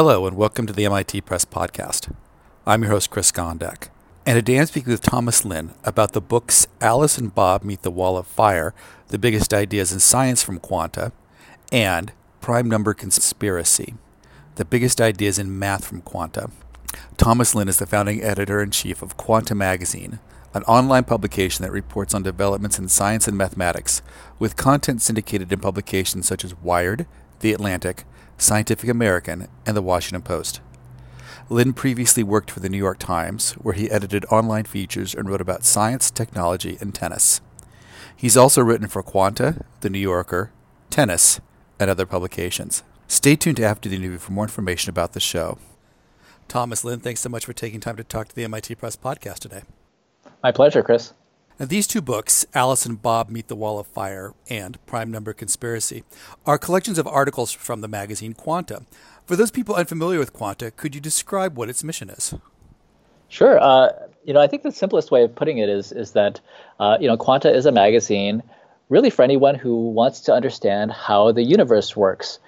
Hello, and welcome to the MIT Press Podcast. I'm your host, Chris Gondek. And today I'm speaking with Thomas Lin about the books Alice and Bob Meet the Wall of Fire The Biggest Ideas in Science from Quanta and Prime Number Conspiracy The Biggest Ideas in Math from Quanta. Thomas Lin is the founding editor in chief of Quanta Magazine, an online publication that reports on developments in science and mathematics, with content syndicated in publications such as Wired, The Atlantic, Scientific American, and The Washington Post. Lin previously worked for the New York Times, where he edited online features and wrote about science, technology, and tennis. He's also written for Quanta, The New Yorker, Tennis, and other publications. Stay tuned after the interview for more information about the show. Thomas Lin, thanks so much for taking time to talk to the MIT Press podcast today. My pleasure, Chris. Now, these two books, Alice and Bob Meet the Wall of Fire and Prime Number Conspiracy, are collections of articles from the magazine Quanta. For those people unfamiliar with Quanta, could you describe what its mission is? Sure. Uh, you know, I think the simplest way of putting it is is that uh, you know Quanta is a magazine really for anyone who wants to understand how the universe works.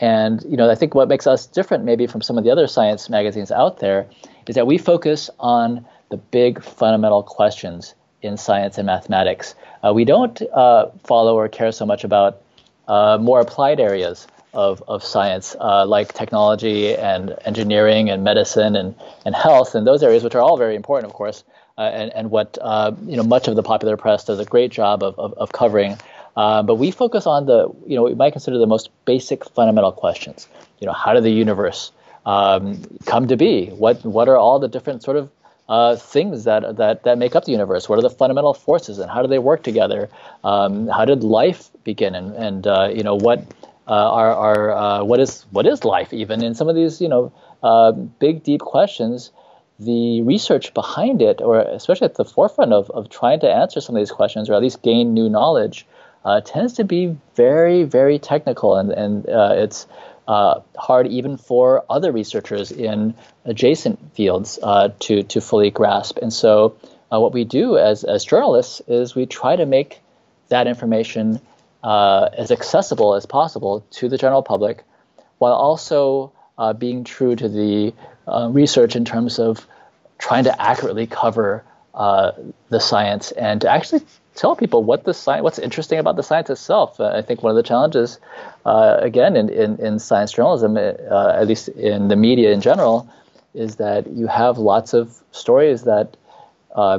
And you know, I think what makes us different maybe from some of the other science magazines out there is that we focus on the big fundamental questions in science and mathematics. Uh, we don't uh, follow or care so much about uh, more applied areas of, of science, uh, like technology and engineering and medicine and, and health, and those areas, which are all very important, of course, uh, and, and what uh, you know much of the popular press does a great job of, of, of covering. But we focus on the you know we might consider the most basic fundamental questions. You know, how did the universe um, come to be? What what are all the different sort of uh, things that, that that make up the universe? What are the fundamental forces, and how do they work together? Um, how did life begin, and and uh, you know what uh, are, are uh, what is what is life even in some of these you know uh, big deep questions the research behind it or especially at the forefront of, of trying to answer some of these questions or at least gain new knowledge uh, tends to be very very technical and, and uh, it's uh, hard even for other researchers in adjacent fields to, to fully grasp. And so what we do as, as journalists is we try to make that information uh, as accessible as possible to the general public, while also uh, being true to the uh, research in terms of trying to accurately cover uh, the science and to actually tell people what the science, what's interesting about the science itself. Uh, I think one of the challenges, uh, again, in, in, in, science journalism, at least in the media in general, is that you have lots of stories that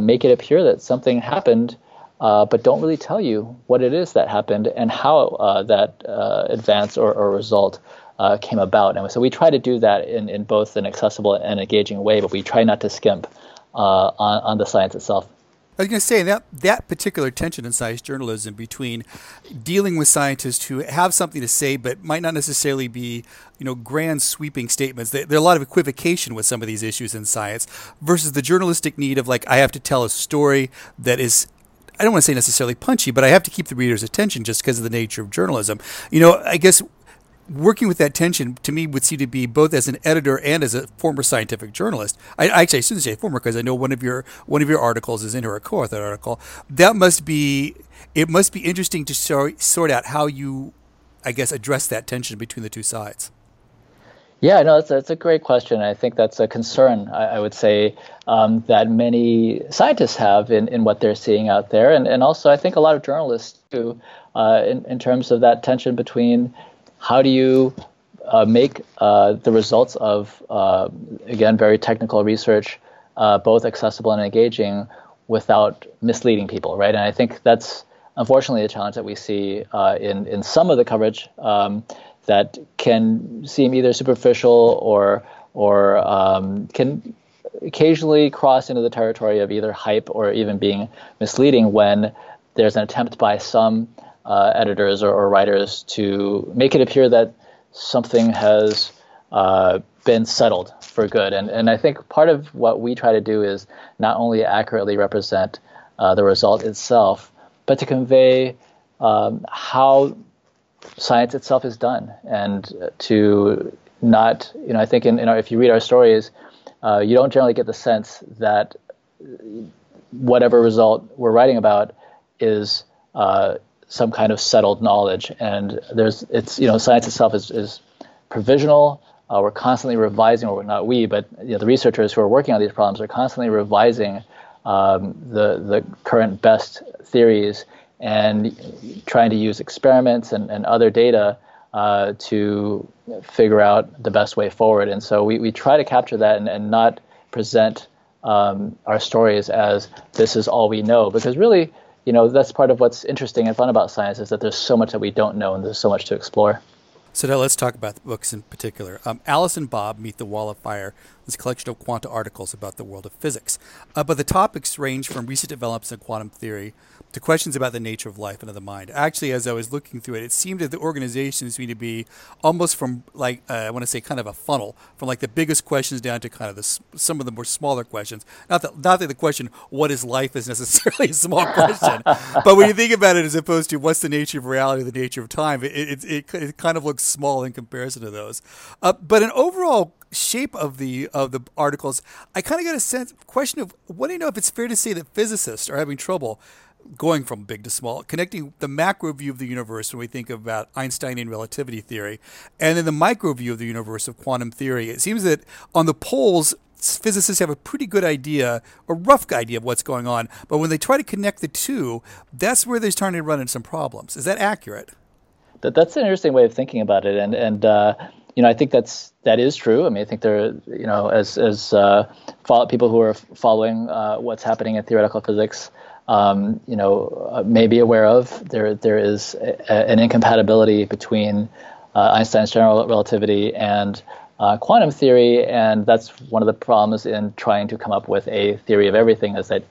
make it appear that something happened uh, but don't really tell you what it is that happened and how uh, that uh, advance or, or result uh, came about. And so we try to do that in, in both an accessible and engaging way, but we try not to skimp uh, on, on the science itself. I was going to say that that particular tension in science journalism between dealing with scientists who have something to say but might not necessarily be, you know, grand sweeping statements. There, are a lot of equivocation with some of these issues in science versus the journalistic need of like I have to tell a story that is I don't want to say necessarily punchy, but I have to keep the reader's attention just because of the nature of journalism. You know, I guess working with that tension to me would seem to be both as an editor and as a former scientific journalist. I, I actually I shouldn't say former because I know one of your one of your articles is in her co-author article. That must be it must be interesting to sort sort out how you, I guess, address that tension between the two sides. Yeah, no, that's, that's a great question. I think that's a concern, I, I would say, um, that many scientists have in, in what they're seeing out there. And, and also, I think a lot of journalists too, uh, in, in terms of that tension between how do you uh, make uh, the results of, uh, again, very technical research uh, both accessible and engaging without misleading people, right? And I think that's unfortunately a challenge that we see uh, in, in some of the coverage. Um, that can seem either superficial or or um, can occasionally cross into the territory of either hype or even being misleading when there's an attempt by some uh, editors or, or, writers to make it appear that something has uh, been settled for good. And, and I think part of what we try to do is not only accurately represent uh, the result itself, but to convey um, how science itself is done, and to not, you know, I think in, in our, if you read our stories, uh, you don't generally get the sense that whatever result we're writing about is uh, some kind of settled knowledge, and there's it's you know science itself is is provisional. uh, we're constantly revising, or not we, but you know, the researchers who are working on these problems are constantly revising um, the the current best theories and trying to use experiments and, and other data uh, to figure out the best way forward. And so we, we try to capture that and, and not present um, our stories as this is all we know, because really, you know, that's part of what's interesting and fun about science is that there's so much that we don't know and there's so much to explore. So now let's talk about the books in particular. Um, Alice and Bob Meet the Wall of Fire is a collection of quanta articles about the world of physics. Uh, but the topics range from recent developments in quantum theory to questions about the nature of life and of the mind. Actually, as I was looking through it, it seemed that the organization seemed to be almost from like uh, I want to say kind of a funnel from like the biggest questions down to kind of the some of the more smaller questions. Not that not that the question "What is life?" is necessarily a small question, but when you think about it as opposed to "What's the nature of reality?" the nature of time, it it, it, it kind of looks small in comparison to those. Uh, but an overall shape of the of the articles, I kind of got a sense question of what do you know if it's fair to say that physicists are having trouble going from big to small, connecting the macro view of the universe when we think about Einsteinian relativity theory, and then the micro view of the universe of quantum theory. It seems that on the poles, physicists have a pretty good idea, a rough idea of what's going on, but when they try to connect the two, that's where they're starting to run into some problems. Is that accurate? That, that's an interesting way of thinking about it, and and uh, you know I think that's that is true. I mean I think there you know as as uh, follow, people who are following uh, what's happening in theoretical physics um, you know, uh, may be aware of. There, there is a, an incompatibility between uh, Einstein's general relativity and uh, quantum theory, and that's one of the problems in trying to come up with a theory of everything. Is that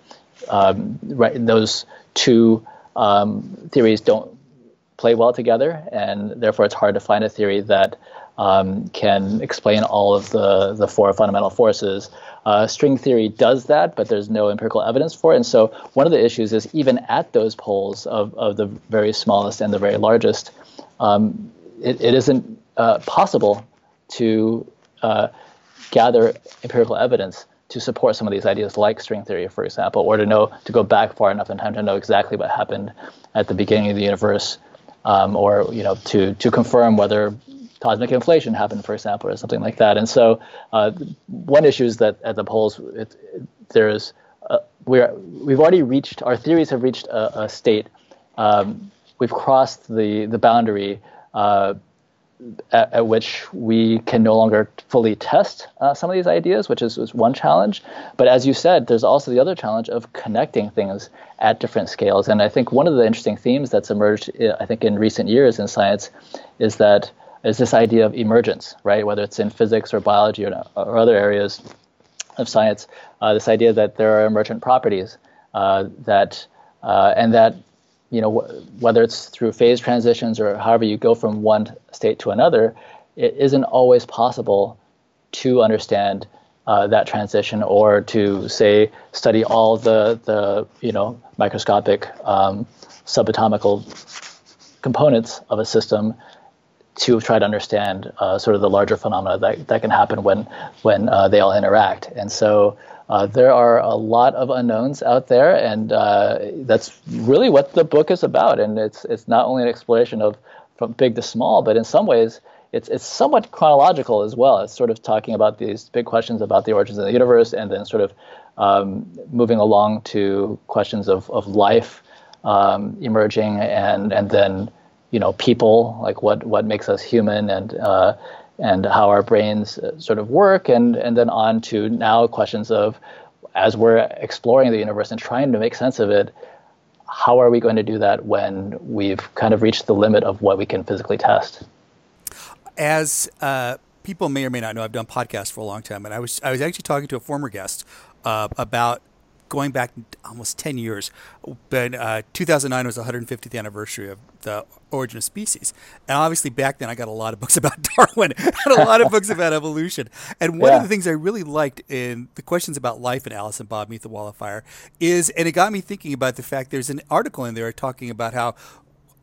um, right, those two um, theories don't play well together, and therefore it's hard to find a theory that um, can explain all of the the four fundamental forces uh, string theory does that, but there's no empirical evidence for it. And so one of the issues is even at those poles of, of the very smallest and the very largest, um, it, it isn't uh, possible to uh, gather empirical evidence to support some of these ideas like string theory, for example, or to know to go back far enough in time to know exactly what happened at the beginning of the universe, um, or you know to to confirm whether cosmic inflation happened, for example, or something like that. And so, uh, one issue is that at the poles, it, it, there's uh, we're we've already reached our theories have reached a, a state. Um, we've crossed the the boundary uh, at, at, which we can no longer fully test uh, some of these ideas, which is, is one challenge. But as you said, there's also the other challenge of connecting things at different scales. And I think one of the interesting themes that's emerged, I think, in recent years in science, is that is this idea of emergence, right? Whether it's in physics or biology or, or other areas of science, uh, this idea that there are emergent properties uh, that uh, and that you know wh- whether it's through phase transitions or however you go from one state to another, it isn't always possible to understand uh, that transition or to say study all the the you know microscopic um, subatomical components of a system to try to understand uh, sort of the larger phenomena that, that can happen when when uh, they all interact. And so uh, there are a lot of unknowns out there, and uh, that's really what the book is about. And it's it's not only an exploration of from big to small, but in some ways it's it's somewhat chronological as well. It's sort of talking about these big questions about the origins of the universe, and then sort of um, moving along to questions of of life um, emerging, and and then you know people like what what makes us human and uh, and how our brains uh, sort of work. And and then on to now questions of as we're exploring the universe and trying to make sense of it how are we going to do that when we've kind of reached the limit of what we can physically test? As uh, people may or may not know i've done podcasts for a long time and i was i was actually talking to a former guest uh, about going back almost 10 years. But uh, 2009 was the 150th anniversary of the origin of species. And obviously, back then, I got a lot of books about Darwin and a lot of books about evolution. And one yeah. of the things I really liked in the questions about life in Alice and Bob Meet the Wall of Fire is, and it got me thinking about the fact there's an article in there talking about how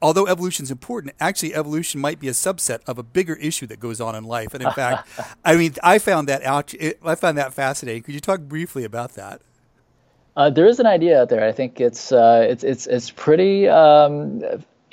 although evolution is important, actually evolution might be a subset of a bigger issue that goes on in life. And in fact, I mean, I found that out. I found that fascinating. Could you talk briefly about that? Uh, there is an idea out there. I think it's uh, it's it's it's pretty um,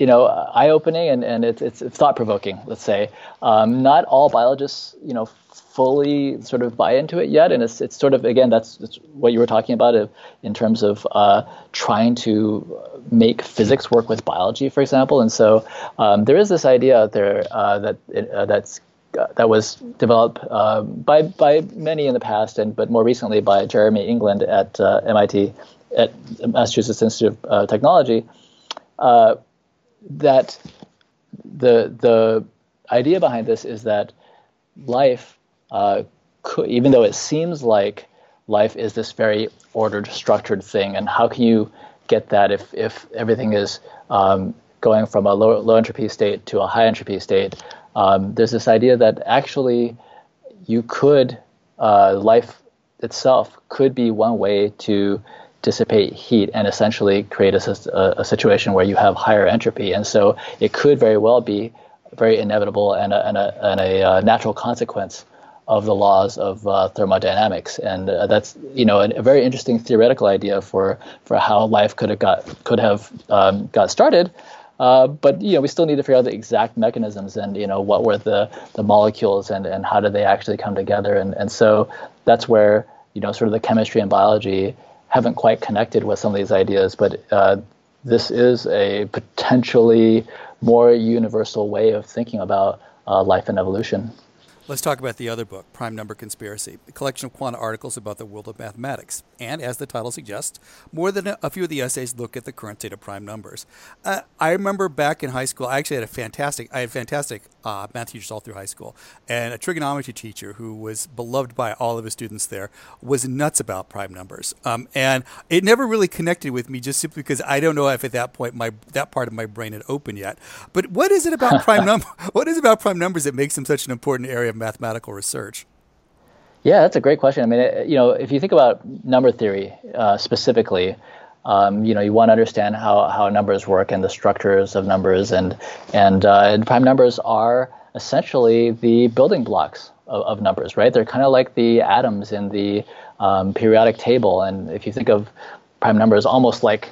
you know, eye-opening and, and it's, it's, thought-provoking, let's say. Um, not all biologists, you know, fully sort of buy into it yet, and it's, it's sort of, again, that's, that's what you were talking about in terms of uh, trying to make physics work with biology, for example. And so um, there is this idea out there uh, that uh, that's that was developed uh, by by many in the past, and but more recently by Jeremy England at uh, MIT, at Massachusetts Institute of Technology, that the the idea behind this is that life, uh, could, even though it seems like life is this very ordered, structured thing, and how can you get that if if everything is um, going from a low, low entropy state to a high entropy state? Um, there's this idea that actually you could uh, life itself could be one way to dissipate heat and essentially create a, a, situation where you have higher entropy. And so it could very well be very inevitable and a, and a, and a uh, natural consequence of the laws of uh, thermodynamics. And uh, that's you know a, very interesting theoretical idea for for how life could have got could have um, got started. Uh, but you know, we still need to figure out the exact mechanisms and you know what were the the molecules and and how did they actually come together. And and so that's where you know sort of the chemistry and biology haven't quite connected with some of these ideas, but uh, this is a potentially more universal way of thinking about uh, life and evolution. Let's talk about the other book, Prime Number Conspiracy, a collection of quanta articles about the world of mathematics. And as the title suggests, more than a, few of the essays look at the current state of prime numbers. Uh, I remember back in high school, I actually had a fantastic, I had fantastic uh, math teachers all through high school, and a trigonometry teacher who was beloved by all of his students there was nuts about prime numbers. Um, and it never really connected with me, just simply because I don't know if at that point my that part of my brain had opened yet. But what is it about prime number? What is about prime numbers that makes them such an important area of mathematical research? Yeah, that's a great question. I mean, it, you know, if you think about number theory uh, specifically, um, you know, you want to understand how, how numbers work and the structures of numbers, and and, uh, and prime numbers are essentially the building blocks of, of numbers, right? They're kind of like the atoms in the um, periodic table, and if you think of prime numbers almost like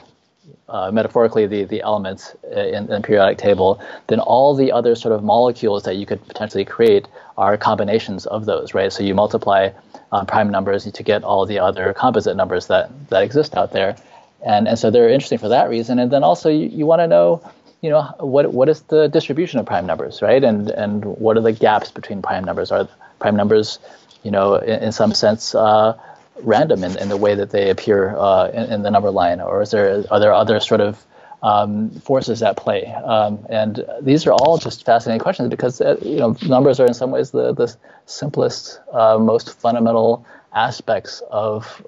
uh, metaphorically the, the elements in, in the periodic table, then all the other sort of molecules that you could potentially create are combinations of those, right? So you multiply uh, prime numbers to get all the other composite numbers that, that exist out there. And, and so they're interesting for that reason. And then also you, you want to know, you know, what what is the distribution of prime numbers, right? And and what are the gaps between prime numbers? Are prime numbers, you know, in, in some sense, uh, random in, in the way that they appear uh, in, in, the number line, or is there are there other sort of um, forces at play? Um, and these are all just fascinating questions because uh, you know numbers are in some ways the the simplest, uh, most fundamental aspects of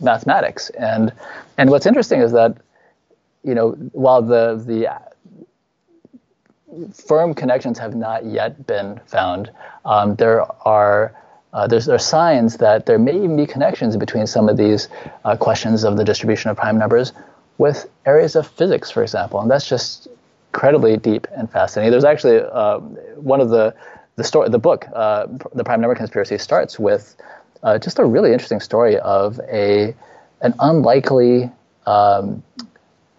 mathematics. And and what's interesting is that you know while the the firm connections have not yet been found, um, there are uh, there's, there are signs that there may even be connections between some of these uh, questions of the distribution of prime numbers with areas of physics, for example, and that's just incredibly deep and fascinating. There's actually uh, one of the the story, the book, uh, the prime number conspiracy, starts with uh, just a really interesting story of a an unlikely um,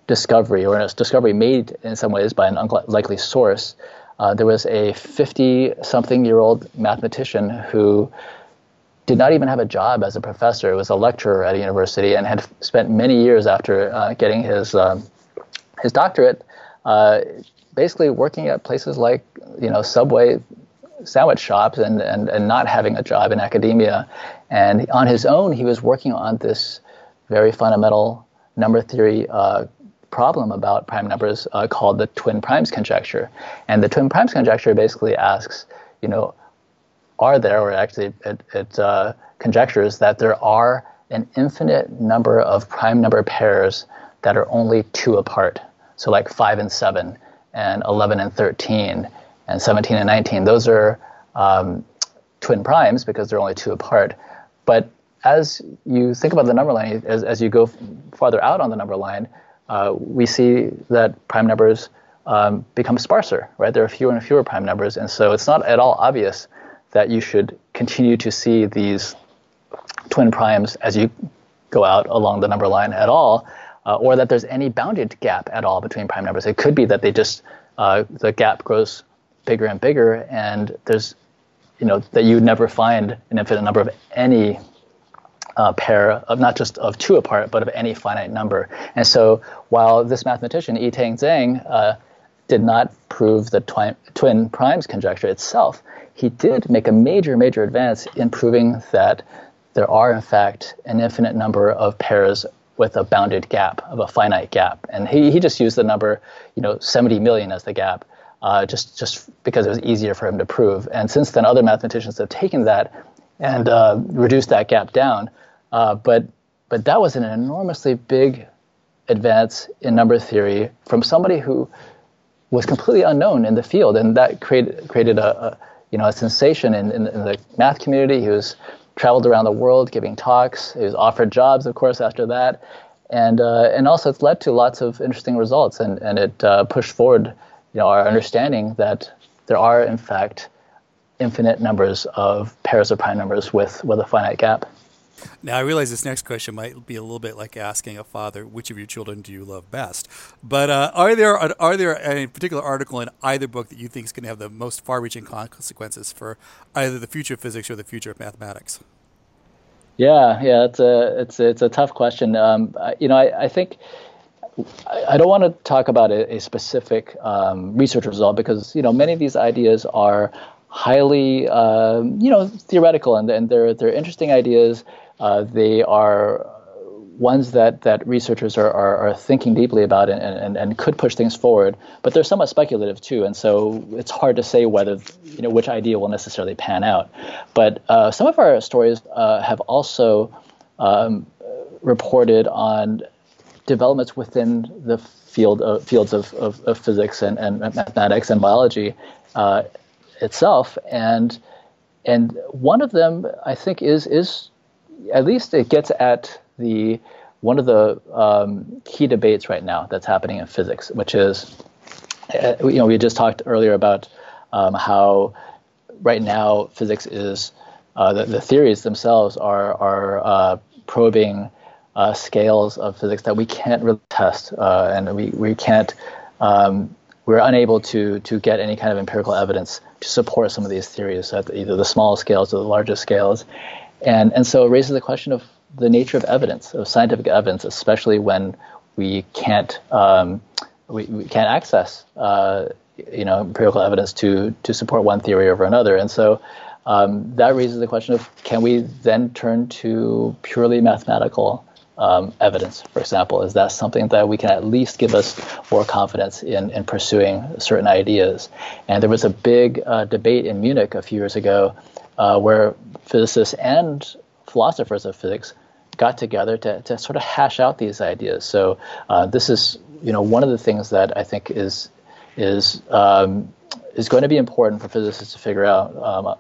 discovery or a discovery made in some ways by an unlikely source uh, there was a 50 something year old mathematician who did not even have a job as a professor. He was a lecturer at a university and had spent many years after uh, getting his um, his doctorate, uh, basically working at places like you know Subway sandwich shops and, and and not having a job in academia. And on his own, he was working on this very fundamental number theory uh, problem about prime numbers uh, called the twin primes conjecture. And the twin primes conjecture basically asks, you know, are there, or actually it, it uh, conjectures that there are an infinite number of prime number pairs that are only two apart. So like 5 and 7, and 11 and 13, and 17 and 19. Those are um, twin primes because they're only two apart. But as you think about the number line, as, as you go farther out on the number line, uh, we see that prime numbers um, become sparser, right? There are fewer and fewer prime numbers, and so it's not at all obvious that you should continue to see these twin primes as you go out along the number line at all. uh, or that there's any bounded gap at all between prime numbers. It could be that they just uh, the gap grows bigger and bigger, and there's you know that you never find an infinite number of any uh, pair of not just of two apart, but of any finite number. And so, while this mathematician Yitang Zhang uh, did not prove the twi- twin primes conjecture itself, he did make a major, major advance in proving that there are, in fact, an infinite number of pairs with a bounded gap of a finite gap. And he, he just used the number, you know, 70 million as the gap, uh, just just because it was easier for him to prove. And since then, other mathematicians have taken that and uh, reduced that gap down. Uh, but but that was an enormously big advance in number theory from somebody who was completely unknown in the field, and that created created a, a you know a sensation in, in, in the math community. He was traveled around the world giving talks. He was offered jobs, of course, after that. And, uh, and also it's led to lots of interesting results and, and it uh, pushed forward you know, our understanding that there are, in fact, infinite numbers of pairs of prime numbers with, with a finite gap. Now I realize this next question might be a little bit like asking a father, "Which of your children do you love best?" But uh, are there are there a particular article in either book that you think is going to have the most far-reaching consequences for either the future of physics or the future of mathematics? Yeah, yeah, it's a it's it's a tough question. Um, you know, I, I think. I don't want to talk about a, a specific um, research result because you know many of these ideas are highly uh, you know theoretical and, and they're they're interesting ideas uh, they are ones that, that researchers are, are, are thinking deeply about and, and, and could push things forward, but they're somewhat speculative too, and so it's hard to say whether you know which idea will necessarily pan out. But uh, some of our stories uh, have also um, reported on developments within the field of, fields of, of, of physics and, and mathematics and biology uh, itself, and and one of them I think is is at least it gets at the one of the um, key debates right now that's happening in physics, which is, uh, you know, we just talked earlier about um, how right now physics is uh, the, the, theories themselves are are uh, probing uh, scales of physics that we can't really test, uh, and we we can't. Um, we're unable to to get any kind of empirical evidence to support some of these theories at either the small scales or the largest scales, and, and so it raises the question of the nature of evidence, of scientific evidence, especially when we can't, um, we, we can't access uh, you know, empirical evidence to, to support one theory over another. And so um, that raises the question of can we then turn to purely mathematical um, evidence, for example? Is that something that we can at least give us more confidence in, in pursuing certain ideas? And there was a big uh, debate in Munich a few years ago uh, where physicists and philosophers of physics got together to, to sort of hash out these ideas. So uh, this is you know one of the things that I think is is um, is going to be important for physicists to figure out. Um,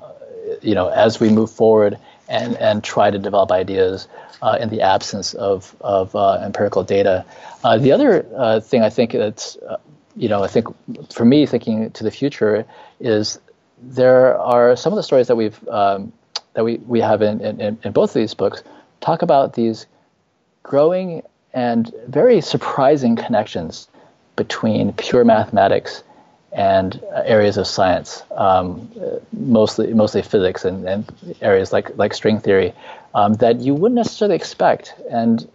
you know, as we move forward and and try to develop ideas uh, in the absence of of uh, empirical data. Uh, the other uh, thing I think that's uh, you know I think for me thinking to the future is there are some of the stories that we've um, that we, we have in, in, in both of these books talk about these growing and very surprising connections between pure mathematics and areas of science, um, mostly mostly physics and, and areas like like string theory, um, that you wouldn't necessarily expect. And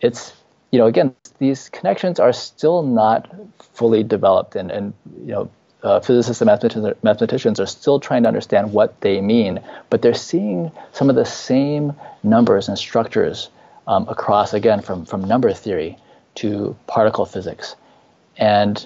it's you know again these connections are still not fully developed, and and you know uh, physicists and mathematicians, mathematicians are still trying to understand what they mean, but they're seeing some of the same numbers and structures um, across, again, from, from number theory to particle physics. And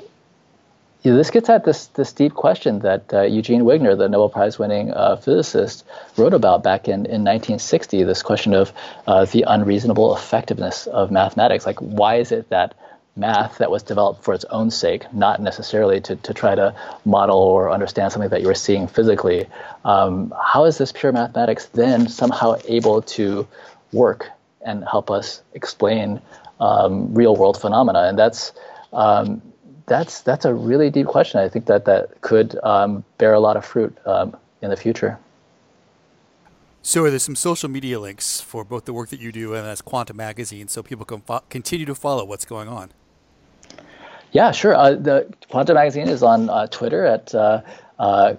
this gets at this, this deep question that uh, Eugene Wigner, the Nobel Prize winning uh, physicist, wrote about back in, in 1960 this question of uh, the unreasonable effectiveness of mathematics. Like, why is it that math that was developed for its own sake, not necessarily to, to try to model or understand something that you were seeing physically. Um, how is this pure mathematics then somehow able to work and help us explain um, real world phenomena? And that's um, that's that's a really deep question. I think that that could um, bear a lot of fruit um, in the future. So there's some social media links for both the work that you do and as Quanta Magazine, so people can fo- continue to follow what's going on. Yeah, sure. Uh, the Quanta Magazine is on uh, Twitter at uh, uh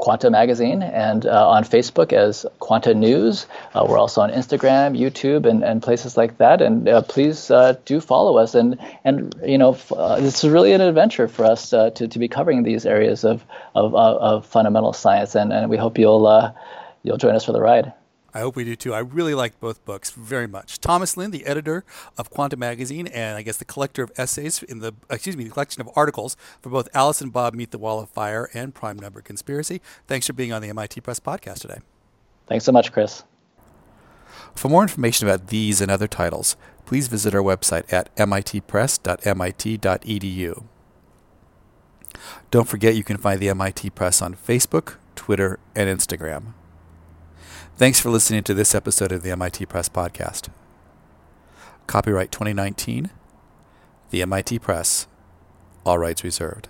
Quanta Magazine and uh, on Facebook as Quanta News. Uh, we're also on Instagram, YouTube, and, and places like that. And uh, please uh, do follow us. And and you know, uh, this is really an adventure for us to, to be covering these areas of of, of fundamental science. And, and we hope you'll you'll join us for the ride. I hope we do too. I really liked both books very much. Thomas Lin, the editor of Quanta Magazine, and I guess the collector of essays in the excuse me, the collection of articles for both Alice and Bob Meet the Wall of Fire and Prime Number Conspiracy. Thanks for being on the MIT Press podcast today. Thanks so much, Chris. For more information about these and other titles, please visit our website at mitpress.mit.edu. Don't forget you can find the MIT Press on Facebook, Twitter, and Instagram. Thanks for listening to this episode of the MIT Press Podcast. Copyright 2019, the MIT Press, all rights reserved.